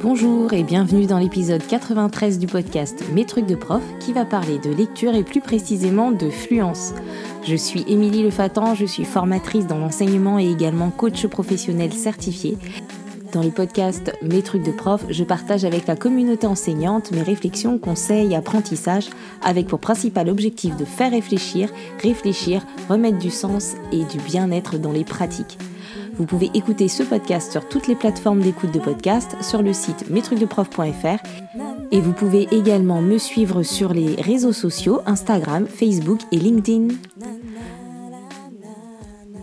Bonjour et bienvenue dans l'épisode 93 du podcast Mes trucs de prof qui va parler de lecture et plus précisément de fluence. Je suis Émilie Lefatan, je suis formatrice dans l'enseignement et également coach professionnel certifié. Dans le podcast Mes trucs de prof, je partage avec la communauté enseignante mes réflexions, conseils, apprentissages, avec pour principal objectif de faire réfléchir, réfléchir, remettre du sens et du bien-être dans les pratiques. Vous pouvez écouter ce podcast sur toutes les plateformes d'écoute de podcast, sur le site metrucsdeprof.fr et vous pouvez également me suivre sur les réseaux sociaux Instagram, Facebook et LinkedIn.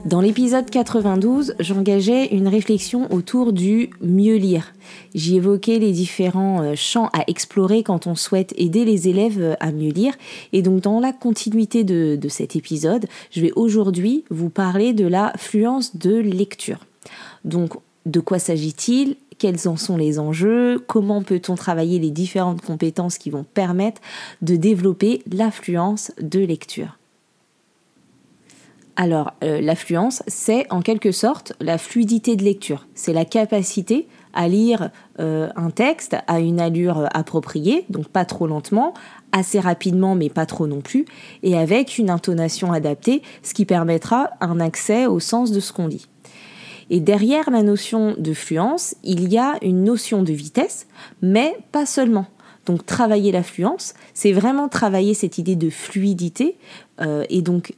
Dans l'épisode 92, j'engageais une réflexion autour du mieux lire. J'y évoquais les différents euh, champs à explorer quand on souhaite aider les élèves euh, à mieux lire. Et donc dans la continuité de, cet épisode, je vais aujourd'hui vous parler de la fluence de lecture. Donc de quoi s'agit-il? Quels en sont les enjeux, comment peut-on travailler les différentes compétences qui vont permettre de développer l'affluence de lecture? Alors, euh, l'affluence, c'est en quelque sorte la fluidité de lecture. C'est la capacité à lire euh, un texte à une allure appropriée, donc pas trop lentement, assez rapidement mais pas trop non plus, et avec une intonation adaptée, ce qui permettra un accès au sens de ce qu'on lit. Et derrière la notion de fluence, il y a une notion de vitesse, mais pas seulement. Donc travailler l'affluence, c'est vraiment travailler cette idée de fluidité euh, et donc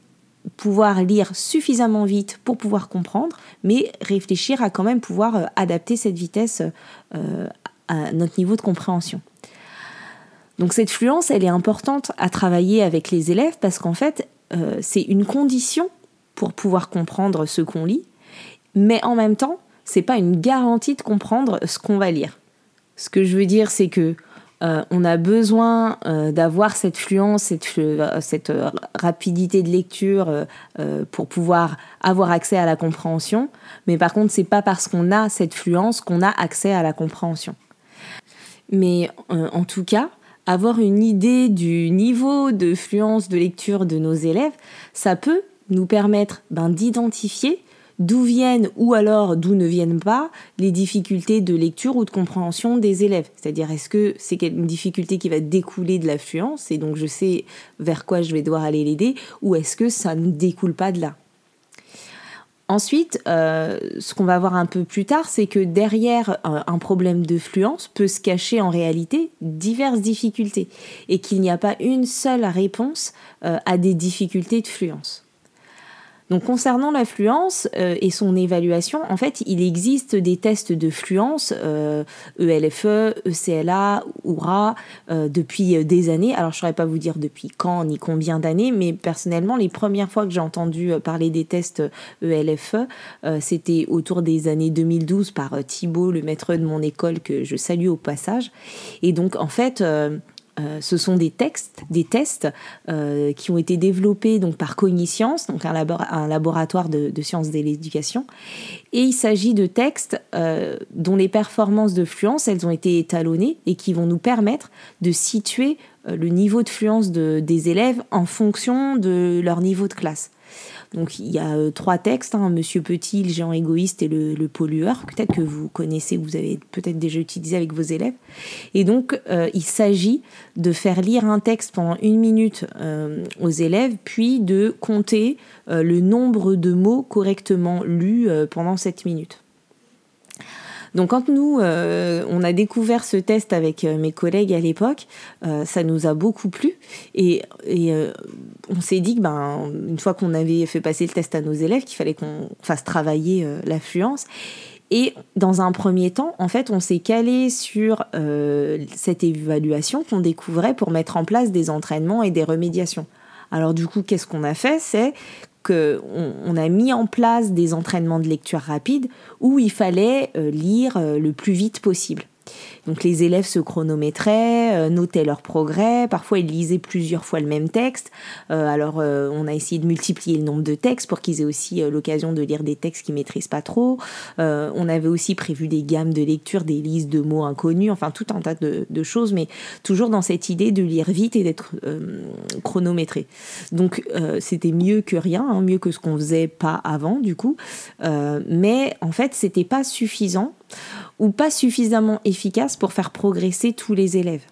pouvoir lire suffisamment vite pour pouvoir comprendre, mais réfléchir à quand même pouvoir euh, adapter cette vitesse euh, à notre niveau de compréhension. Donc cette fluence, elle est importante à travailler avec les élèves parce qu'en fait, euh, c'est une condition pour pouvoir comprendre ce qu'on lit, mais en même temps, c'est pas une garantie de comprendre ce qu'on va lire. Ce que je veux dire, c'est que euh, on a besoin euh, d'avoir cette fluence, cette, euh, rapidité de lecture pour pouvoir avoir accès à la compréhension. Mais par contre, c'est pas parce qu'on a cette fluence qu'on a accès à la compréhension. Mais en tout cas, avoir une idée du niveau de fluence de lecture de nos élèves, ça peut nous permettre ben, d'identifier d'où viennent ou alors d'où ne viennent pas les difficultés de lecture ou de compréhension des élèves. C'est-à-dire, est-ce que c'est une difficulté qui va découler de l'affluence et donc je sais vers quoi je vais devoir aller l'aider ou est-ce que ça ne découle pas de là? Ensuite, euh, ce qu'on va voir un peu plus tard, c'est que derrière euh, un problème de fluence peut se cacher en réalité diverses difficultés et qu'il n'y a pas une seule réponse euh, à des difficultés de fluence. Donc concernant l'affluence euh, et son évaluation, en fait, il existe des tests de fluence ELFE, euh, ECLA, OURA euh, depuis des années. Alors je ne saurais pas vous dire depuis quand ni combien d'années, mais personnellement, les premières fois que j'ai entendu parler des tests ELFE, c'était autour des années 2012 par Thibault, le maître de mon école que je salue au passage. Et donc en fait euh, ce sont des textes, des tests euh, qui ont été développés donc par Cogniscience, donc un, laboratoire de, sciences de l'éducation. Et il s'agit de textes euh, dont les performances de fluence, elles ont été étalonnées et qui vont nous permettre de situer le niveau de fluence des élèves en fonction de leur niveau de classe. Donc il y a euh, trois textes, hein, Monsieur Petit, le géant égoïste et le, pollueur, peut-être que vous connaissez, vous avez peut-être déjà utilisé avec vos élèves. Et donc euh, il s'agit de faire lire un texte pendant une minute euh, aux élèves, puis de compter le nombre de mots correctement lus pendant cette minute. Donc quand nous, euh, on a découvert ce test avec euh, mes collègues à l'époque, euh, ça nous a beaucoup plu et, on s'est dit que ben, une fois qu'on avait fait passer le test à nos élèves, qu'il fallait qu'on fasse travailler l'affluence. Et dans un premier temps, en fait, on s'est calé sur cette évaluation qu'on découvrait pour mettre en place des entraînements et des remédiations. Alors du coup, qu'est-ce qu'on a fait? C'est on, a mis en place des entraînements de lecture rapide où il fallait euh, lire euh, le plus vite possible. Donc les élèves se chronométraient, euh, notaient leur progrès, parfois ils lisaient plusieurs fois le même texte. Euh, alors euh, on a essayé de multiplier le nombre de textes pour qu'ils aient aussi l'occasion de lire des textes qu'ils maîtrisent pas trop. on avait aussi prévu des gammes de lecture, des listes de mots inconnus, enfin tout un tas de, choses, mais toujours dans cette idée de lire vite et d'être chronométré. Donc c'était mieux que rien, hein, mieux que ce qu'on faisait pas avant du coup, mais en fait c'était pas suffisant ou pas suffisamment efficace pour faire progresser tous les élèves.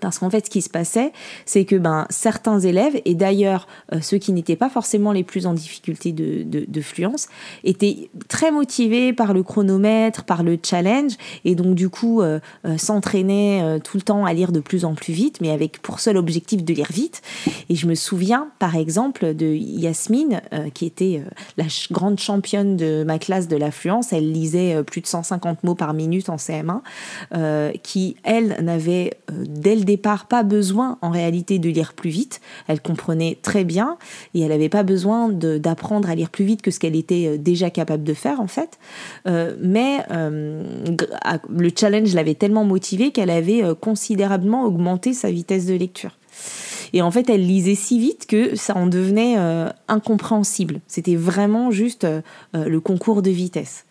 Parce qu'en fait, ce qui se passait, c'est que ben, certains élèves, et d'ailleurs euh, ceux qui n'étaient pas forcément les plus en difficulté de, de, fluence, étaient très motivés par le chronomètre, par le challenge, et donc du coup euh, euh, s'entraînaient tout le temps à lire de plus en plus vite, mais avec pour seul objectif de lire vite. Et je me souviens, par exemple, de Yasmine, qui était la grande championne de ma classe de l'affluence. Elle lisait plus de 150 mots par minute en CM1, qui, elle, n'avait dès le départ pas besoin en réalité de lire plus vite. Elle comprenait très bien et elle n'avait pas besoin d'apprendre à lire plus vite que ce qu'elle était euh, déjà capable de faire en fait. Euh, mais euh, le challenge l'avait tellement motivée qu'elle avait considérablement augmenté sa vitesse de lecture. Et en fait, elle lisait si vite que ça en devenait incompréhensible. C'était vraiment juste le concours de vitesse.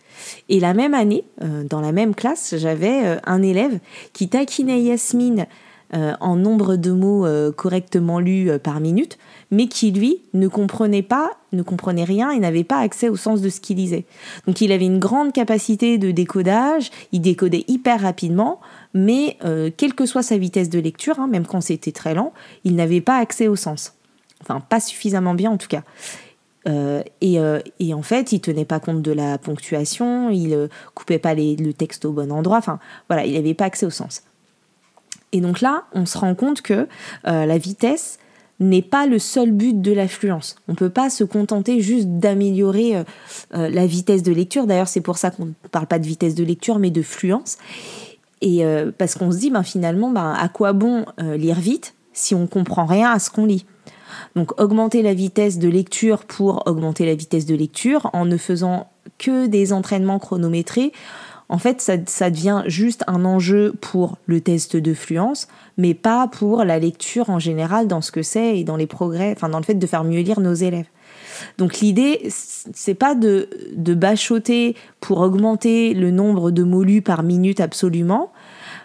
Et la même année, dans la même classe, j'avais un élève qui taquinait Yasmine euh, en nombre de mots euh, correctement lus euh, par minute, mais qui lui ne comprenait pas, ne comprenait rien et n'avait pas accès au sens de ce qu'il lisait. Donc il avait une grande capacité de décodage, il décodait hyper rapidement, mais quelle que soit sa vitesse de lecture, hein, même quand c'était très lent, il n'avait pas accès au sens. Enfin, pas suffisamment bien en tout cas. et, en fait, il tenait pas compte de la ponctuation, il coupait pas le texte au bon endroit. Enfin, voilà, il n'avait pas accès au sens. Et donc là, on se rend compte que euh, la vitesse n'est pas le seul but de l'affluence. On ne peut pas se contenter juste d'améliorer euh, euh, la vitesse de lecture. D'ailleurs, c'est pour ça qu'on ne parle pas de vitesse de lecture, mais de fluence. Et parce qu'on se dit, ben, finalement, ben, à quoi bon lire vite si on comprend rien à ce qu'on lit? Donc augmenter la vitesse de lecture pour augmenter la vitesse de lecture en ne faisant que des entraînements chronométrés, en fait, ça, devient juste un enjeu pour le test de fluence, mais pas pour la lecture en général dans ce que c'est et dans les progrès, enfin dans le fait de faire mieux lire nos élèves. Donc l'idée, c'est pas de, de bachoter pour augmenter le nombre de mots lus par minute absolument,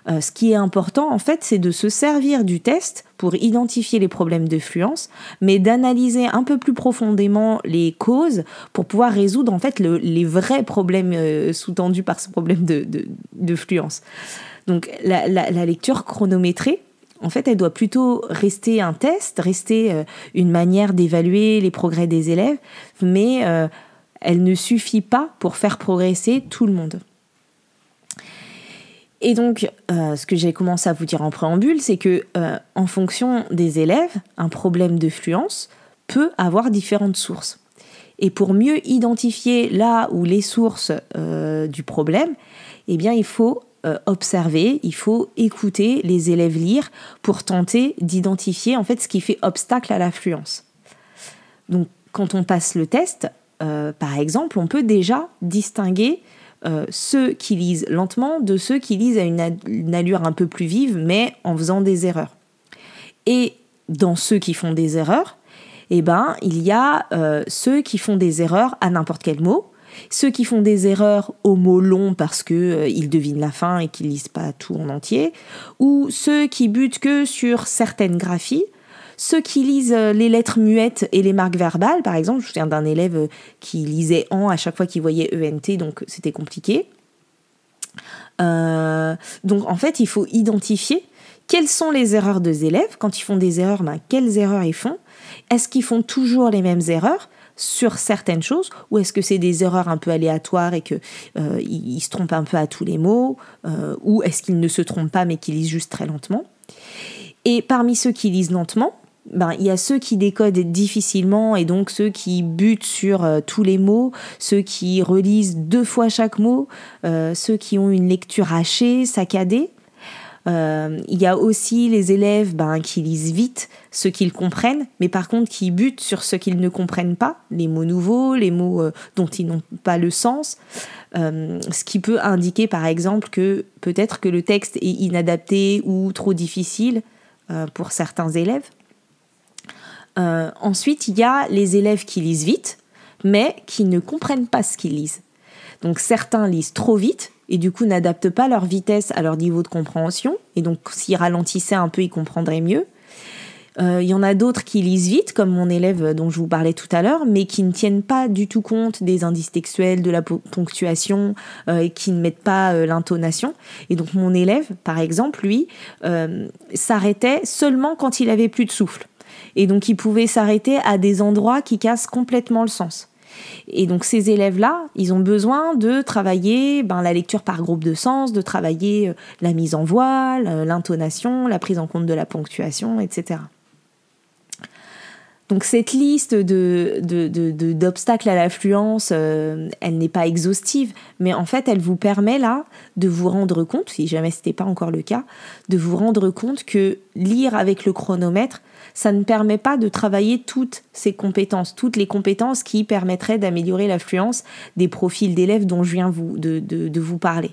euh, ce qui est important, en fait, c'est de se servir du test pour identifier les problèmes de fluence, mais d'analyser un peu plus profondément les causes pour pouvoir résoudre, en fait, les vrais problèmes euh, sous-tendus par ce problème de, fluence. Donc, la, lecture chronométrée, en fait, elle doit plutôt rester un test, rester euh, une manière d'évaluer les progrès des élèves, mais elle ne suffit pas pour faire progresser tout le monde. Et donc, euh, ce que j'ai commencé à vous dire en préambule, c'est que euh, en fonction des élèves, un problème de fluence peut avoir différentes sources. Et pour mieux identifier là où les sources euh, du problème, eh bien, il faut observer, il faut écouter les élèves lire pour tenter d'identifier en fait ce qui fait obstacle à la fluence. Donc, quand on passe le test, par exemple, on peut déjà distinguer euh, ceux qui lisent lentement de ceux qui lisent à une, allure un peu plus vive, mais en faisant des erreurs. Et dans ceux qui font des erreurs, eh ben, il y a euh, ceux qui font des erreurs à n'importe quel mot, ceux qui font des erreurs au mot long parce qu'ils euh, devinent la fin et qu'ils lisent pas tout en entier, ou ceux qui butent que sur certaines graphies, ceux qui lisent euh, les lettres muettes et les marques verbales, par exemple, je me souviens d'un élève euh, qui lisait en à chaque fois qu'il voyait ENT, donc c'était compliqué. Euh, donc en fait, il faut identifier quelles sont les erreurs des élèves. Quand ils font des erreurs, ben, quelles erreurs ils font? Est-ce qu'ils font toujours les mêmes erreurs sur certaines choses? Ou est-ce que c'est des erreurs un peu aléatoires et qu'ils ils se trompent un peu à tous les mots ou est-ce qu'ils ne se trompent pas mais qu'ils lisent juste très lentement? Et parmi ceux qui lisent lentement, ben, il y a ceux qui décodent difficilement et donc ceux qui butent sur euh, tous les mots, ceux qui relisent deux fois chaque mot, euh, ceux qui ont une lecture hachée, saccadée. Euh, il y a aussi les élèves ben, qui lisent vite ce qu'ils comprennent, mais par contre qui butent sur ce qu'ils ne comprennent pas, les mots nouveaux, les mots dont ils n'ont pas le sens, ce qui peut indiquer par exemple que peut-être que le texte est inadapté ou trop difficile pour certains élèves. Euh, ensuite, il y a les élèves qui lisent vite, mais qui ne comprennent pas ce qu'ils lisent. Donc certains lisent trop vite et du coup n'adaptent pas leur vitesse à leur niveau de compréhension. Et donc s'ils ralentissaient un peu, ils comprendraient mieux. Il y en a d'autres qui lisent vite, comme mon élève dont je vous parlais tout à l'heure, mais qui ne tiennent pas du tout compte des indices textuels, de la ponctuation, et qui ne mettent pas l'intonation. Et donc mon élève, par exemple, lui, s'arrêtait seulement quand il avait plus de souffle. Et donc il pouvait s'arrêter à des endroits qui cassent complètement le sens. Et donc ces élèves-là, ils ont besoin de travailler ben, la lecture par groupe de sens, de travailler euh, la mise en voix, l'intonation, la prise en compte de la ponctuation, etc. Donc cette liste d'obstacles à l'affluence, euh, elle n'est pas exhaustive, mais en fait elle vous permet là de vous rendre compte, si jamais ce n'était pas encore le cas, de vous rendre compte que lire avec le chronomètre, ça ne permet pas de travailler toutes ces compétences, toutes les compétences qui permettraient d'améliorer l'affluence des profils d'élèves dont je viens de, vous parler.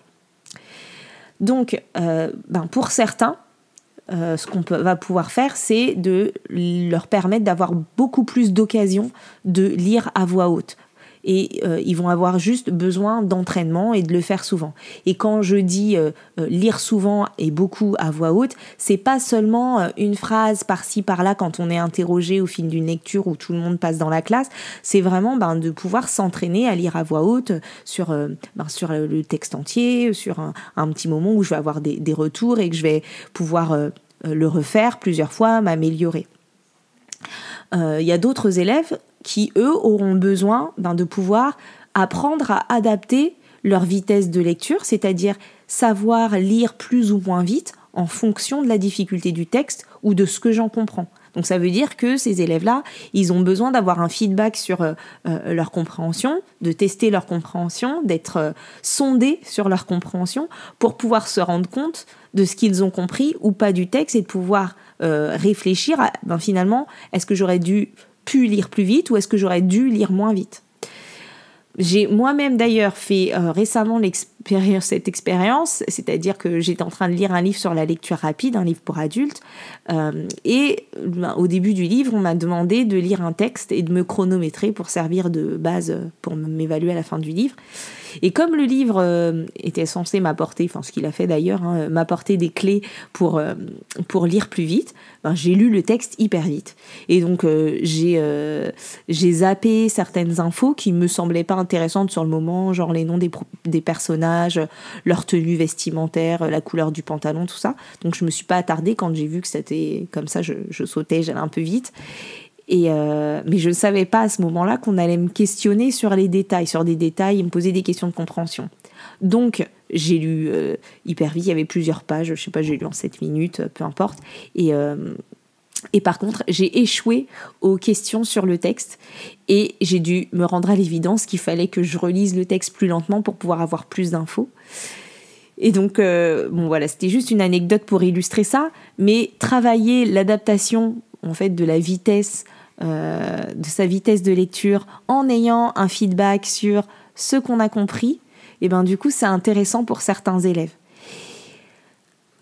Donc, euh, ben pour certains, euh, ce qu'on va pouvoir faire, c'est de leur permettre d'avoir beaucoup plus d'occasions de lire à voix haute. Et euh, ils vont avoir juste besoin d'entraînement et de le faire souvent. Et quand je dis euh, lire souvent et beaucoup à voix haute, c'est pas seulement une phrase par-ci par-là quand on est interrogé au fil d'une lecture où tout le monde passe dans la classe. C'est vraiment ben, de pouvoir s'entraîner à lire à voix haute sur, ben, sur le texte entier, sur un, petit moment où je vais avoir des, retours et que je vais pouvoir euh, le refaire plusieurs fois, m'améliorer. Euh, il y a d'autres élèves qui, eux, auront besoin ben, de pouvoir apprendre à adapter leur vitesse de lecture, c'est-à-dire savoir lire plus ou moins vite en fonction de la difficulté du texte ou de ce que j'en comprends. Donc ça veut dire que ces élèves-là, ils ont besoin d'avoir un feedback sur euh, leur compréhension, de tester leur compréhension, d'être sondés sur leur compréhension pour pouvoir se rendre compte de ce qu'ils ont compris ou pas du texte et de pouvoir euh, réfléchir à ben, finalement, est-ce que j'aurais dû pu lire plus vite ou est-ce que j'aurais dû lire moins vite? J'ai moi-même d'ailleurs fait euh, récemment cette expérience, c'est-à-dire que j'étais en train de lire un livre sur la lecture rapide, un livre pour adultes, euh, et ben, au début du livre, on m'a demandé de lire un texte et de me chronométrer pour servir de base pour m'évaluer à la fin du livre. Et comme le livre euh, était censé m'apporter, enfin ce qu'il a fait d'ailleurs, hein, m'apporter des clés pour, euh, pour lire plus vite, ben, j'ai lu le texte hyper vite. Et donc j'ai j'ai zappé certaines infos qui me semblaient pas intéressantes sur le moment, genre les noms des, des personnages, leur tenue vestimentaire, la couleur du pantalon, tout ça. Donc je me suis pas attardée quand j'ai vu que c'était comme ça, je, sautais, j'allais un peu vite. Et euh, mais je ne savais pas à ce moment-là qu'on allait me questionner sur les détails, sur des détails me poser des questions de compréhension. Donc, j'ai lu euh, hyper vite, il y avait plusieurs pages, je sais pas, j'ai lu en 7 minutes, peu importe. Et, euh, et par contre, j'ai échoué aux questions sur le texte et j'ai dû me rendre à l'évidence qu'il fallait que je relise le texte plus lentement pour pouvoir avoir plus d'infos. Et donc, bon voilà, c'était juste une anecdote pour illustrer ça, mais travailler l'adaptation en fait de la vitesse euh, de sa vitesse de lecture en ayant un feedback sur ce qu'on a compris, et ben du coup c'est intéressant pour certains élèves.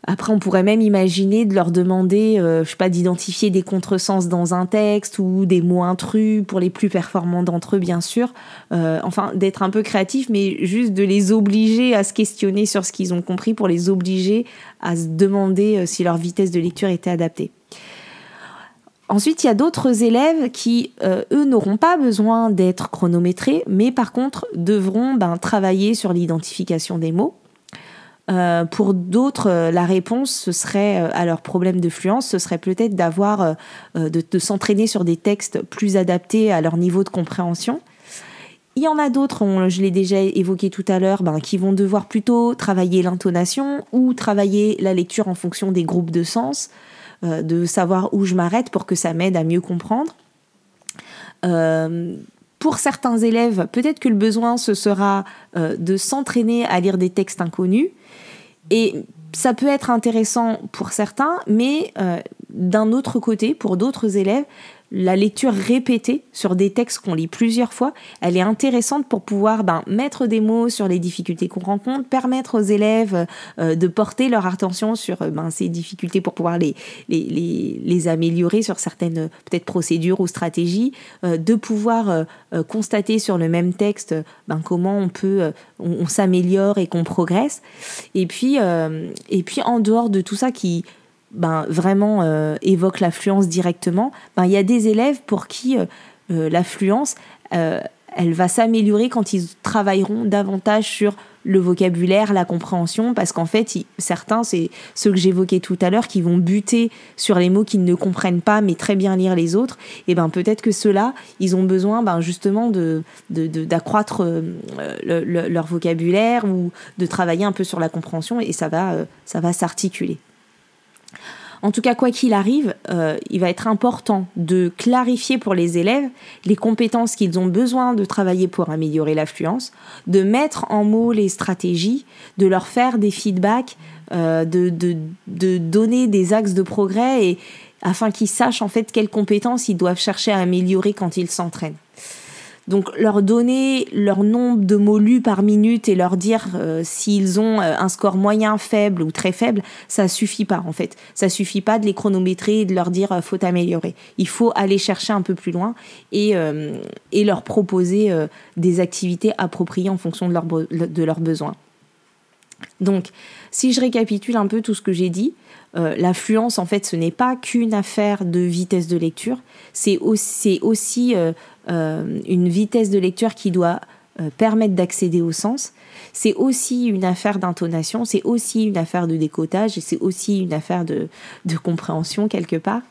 Après, on pourrait même imaginer de leur demander, euh, je sais pas, d'identifier des contresens dans un texte ou des mots intrus pour les plus performants d'entre eux, bien sûr. Euh, enfin, d'être un peu créatif, mais juste de les obliger à se questionner sur ce qu'ils ont compris pour les obliger à se demander si leur vitesse de lecture était adaptée. Ensuite, il y a d'autres élèves qui, euh, eux, n'auront pas besoin d'être chronométrés, mais par contre devront ben, travailler sur l'identification des mots. Euh, pour d'autres, euh, la réponse, ce serait à leur problème de fluence, ce serait peut-être d'avoir, de, s'entraîner sur des textes plus adaptés à leur niveau de compréhension. Il y en a d'autres, je l'ai déjà évoqué tout à l'heure, ben, qui vont devoir plutôt travailler l'intonation ou travailler la lecture en fonction des groupes de sens. Euh, de savoir où je m'arrête pour que ça m'aide à mieux comprendre. Euh, pour certains élèves, peut-être que le besoin, ce sera euh, de s'entraîner à lire des textes inconnus. Et ça peut être intéressant pour certains, mais d'un autre côté, pour d'autres élèves, la lecture répétée sur des textes qu'on lit plusieurs fois, elle est intéressante pour pouvoir ben, mettre des mots sur les difficultés qu'on rencontre, permettre aux élèves euh, de porter leur attention sur euh, ben, ces difficultés pour pouvoir les, améliorer sur certaines peut-être procédures ou stratégies, euh, de pouvoir constater sur le même texte ben, comment on peut, on, s'améliore et qu'on progresse. Et puis, et puis en dehors de tout ça qui ben, vraiment euh, évoquent l'affluence directement, ben, il y a des élèves pour qui l'affluence, elle va s'améliorer quand ils travailleront davantage sur le vocabulaire, la compréhension, parce qu'en fait, certains, c'est ceux que j'évoquais tout à l'heure, qui vont buter sur les mots qu'ils ne comprennent pas, mais très bien lire les autres, et ben peut-être que ceux-là, ils ont besoin ben, justement de, d'accroître euh, leur vocabulaire ou de travailler un peu sur la compréhension, et ça va, euh, ça va s'articuler. En tout cas, quoi qu'il arrive, euh, il va être important de clarifier pour les élèves les compétences qu'ils ont besoin de travailler pour améliorer l'affluence, de mettre en mots les stratégies, de leur faire des feedbacks, euh, de, de, donner des axes de progrès et afin qu'ils sachent en fait quelles compétences ils doivent chercher à améliorer quand ils s'entraînent. Donc leur donner leur nombre de mots lus par minute et leur dire euh, s'ils ont euh, un score moyen, faible ou très faible, ça suffit pas en fait. Ça suffit pas de les chronométrer et de leur dire euh, faut améliorer. Il faut aller chercher un peu plus loin et, leur proposer des activités appropriées en fonction de, leur, leurs besoins. Donc, si je récapitule un peu tout ce que j'ai dit, l'affluence, en fait, ce n'est pas qu'une affaire de vitesse de lecture, c'est aussi, une vitesse de lecture qui doit euh, permettre d'accéder au sens. C'est aussi une affaire d'intonation, c'est aussi une affaire de décotage et c'est aussi une affaire de, compréhension quelque part.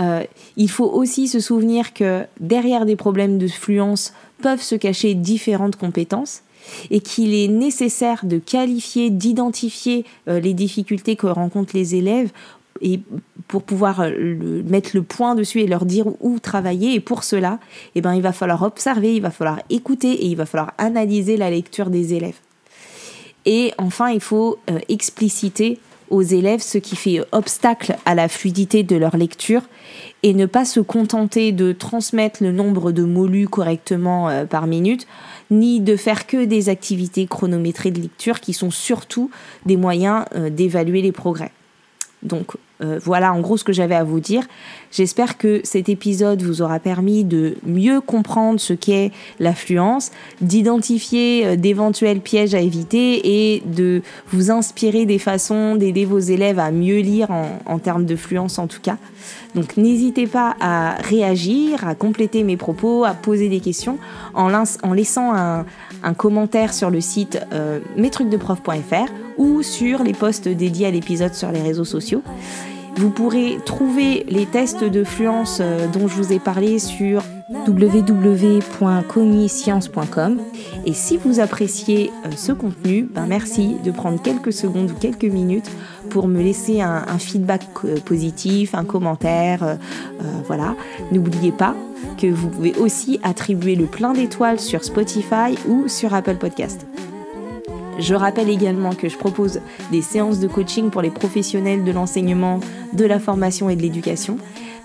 Euh, il faut aussi se souvenir que derrière des problèmes de fluence peuvent se cacher différentes compétences et qu'il est nécessaire de qualifier, d'identifier les difficultés que rencontrent les élèves et pour pouvoir euh, mettre le point dessus et leur dire où travailler. Et pour cela, eh ben, il va falloir observer, il va falloir écouter et il va falloir analyser la lecture des élèves. Et enfin, il faut euh, expliciter aux élèves ce qui fait obstacle à la fluidité de leur lecture et ne pas se contenter de transmettre le nombre de mots lus correctement euh, par minute, ni de faire que des activités chronométrées de lecture qui sont surtout des moyens d'évaluer les progrès. Donc euh, voilà en gros ce que j'avais à vous dire. J'espère que cet épisode vous aura permis de mieux comprendre ce qu'est l'affluence, d'identifier euh, d'éventuels pièges à éviter et de vous inspirer des façons d'aider vos élèves à mieux lire en, termes de fluence en tout cas. Donc n'hésitez pas à réagir, à compléter mes propos, à poser des questions en, laissant un, commentaire sur le site euh, ou sur les posts dédiés à l'épisode sur les réseaux sociaux. Vous pourrez trouver les tests de fluence euh, dont je vous ai parlé sur www.cogniscience.com. Et si vous appréciez euh, ce contenu, ben merci de prendre quelques secondes ou quelques minutes pour me laisser un, feedback euh, positif, un commentaire. voilà. N'oubliez pas que vous pouvez aussi attribuer le plein d'étoiles sur Spotify ou sur Apple Podcast. Je rappelle également que je propose des séances de coaching pour les professionnels de l'enseignement, de la formation et de l'éducation.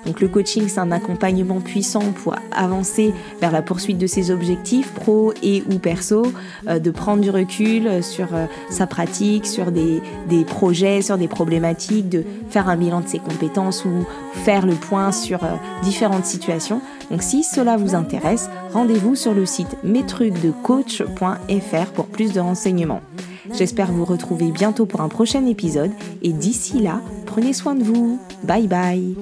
Donc le coaching, c'est un accompagnement puissant pour avancer vers la poursuite de ses objectifs pro et ou perso, euh, de prendre du recul sur euh, sa pratique, sur des, des, projets, sur des problématiques, de faire un bilan de ses compétences ou faire le point sur euh, différentes situations. Donc si cela vous intéresse, rendez-vous sur le site metrucdecoach.fr pour plus de renseignements. J'espère vous retrouver bientôt pour un prochain épisode et d'ici là, prenez soin de vous. Bye bye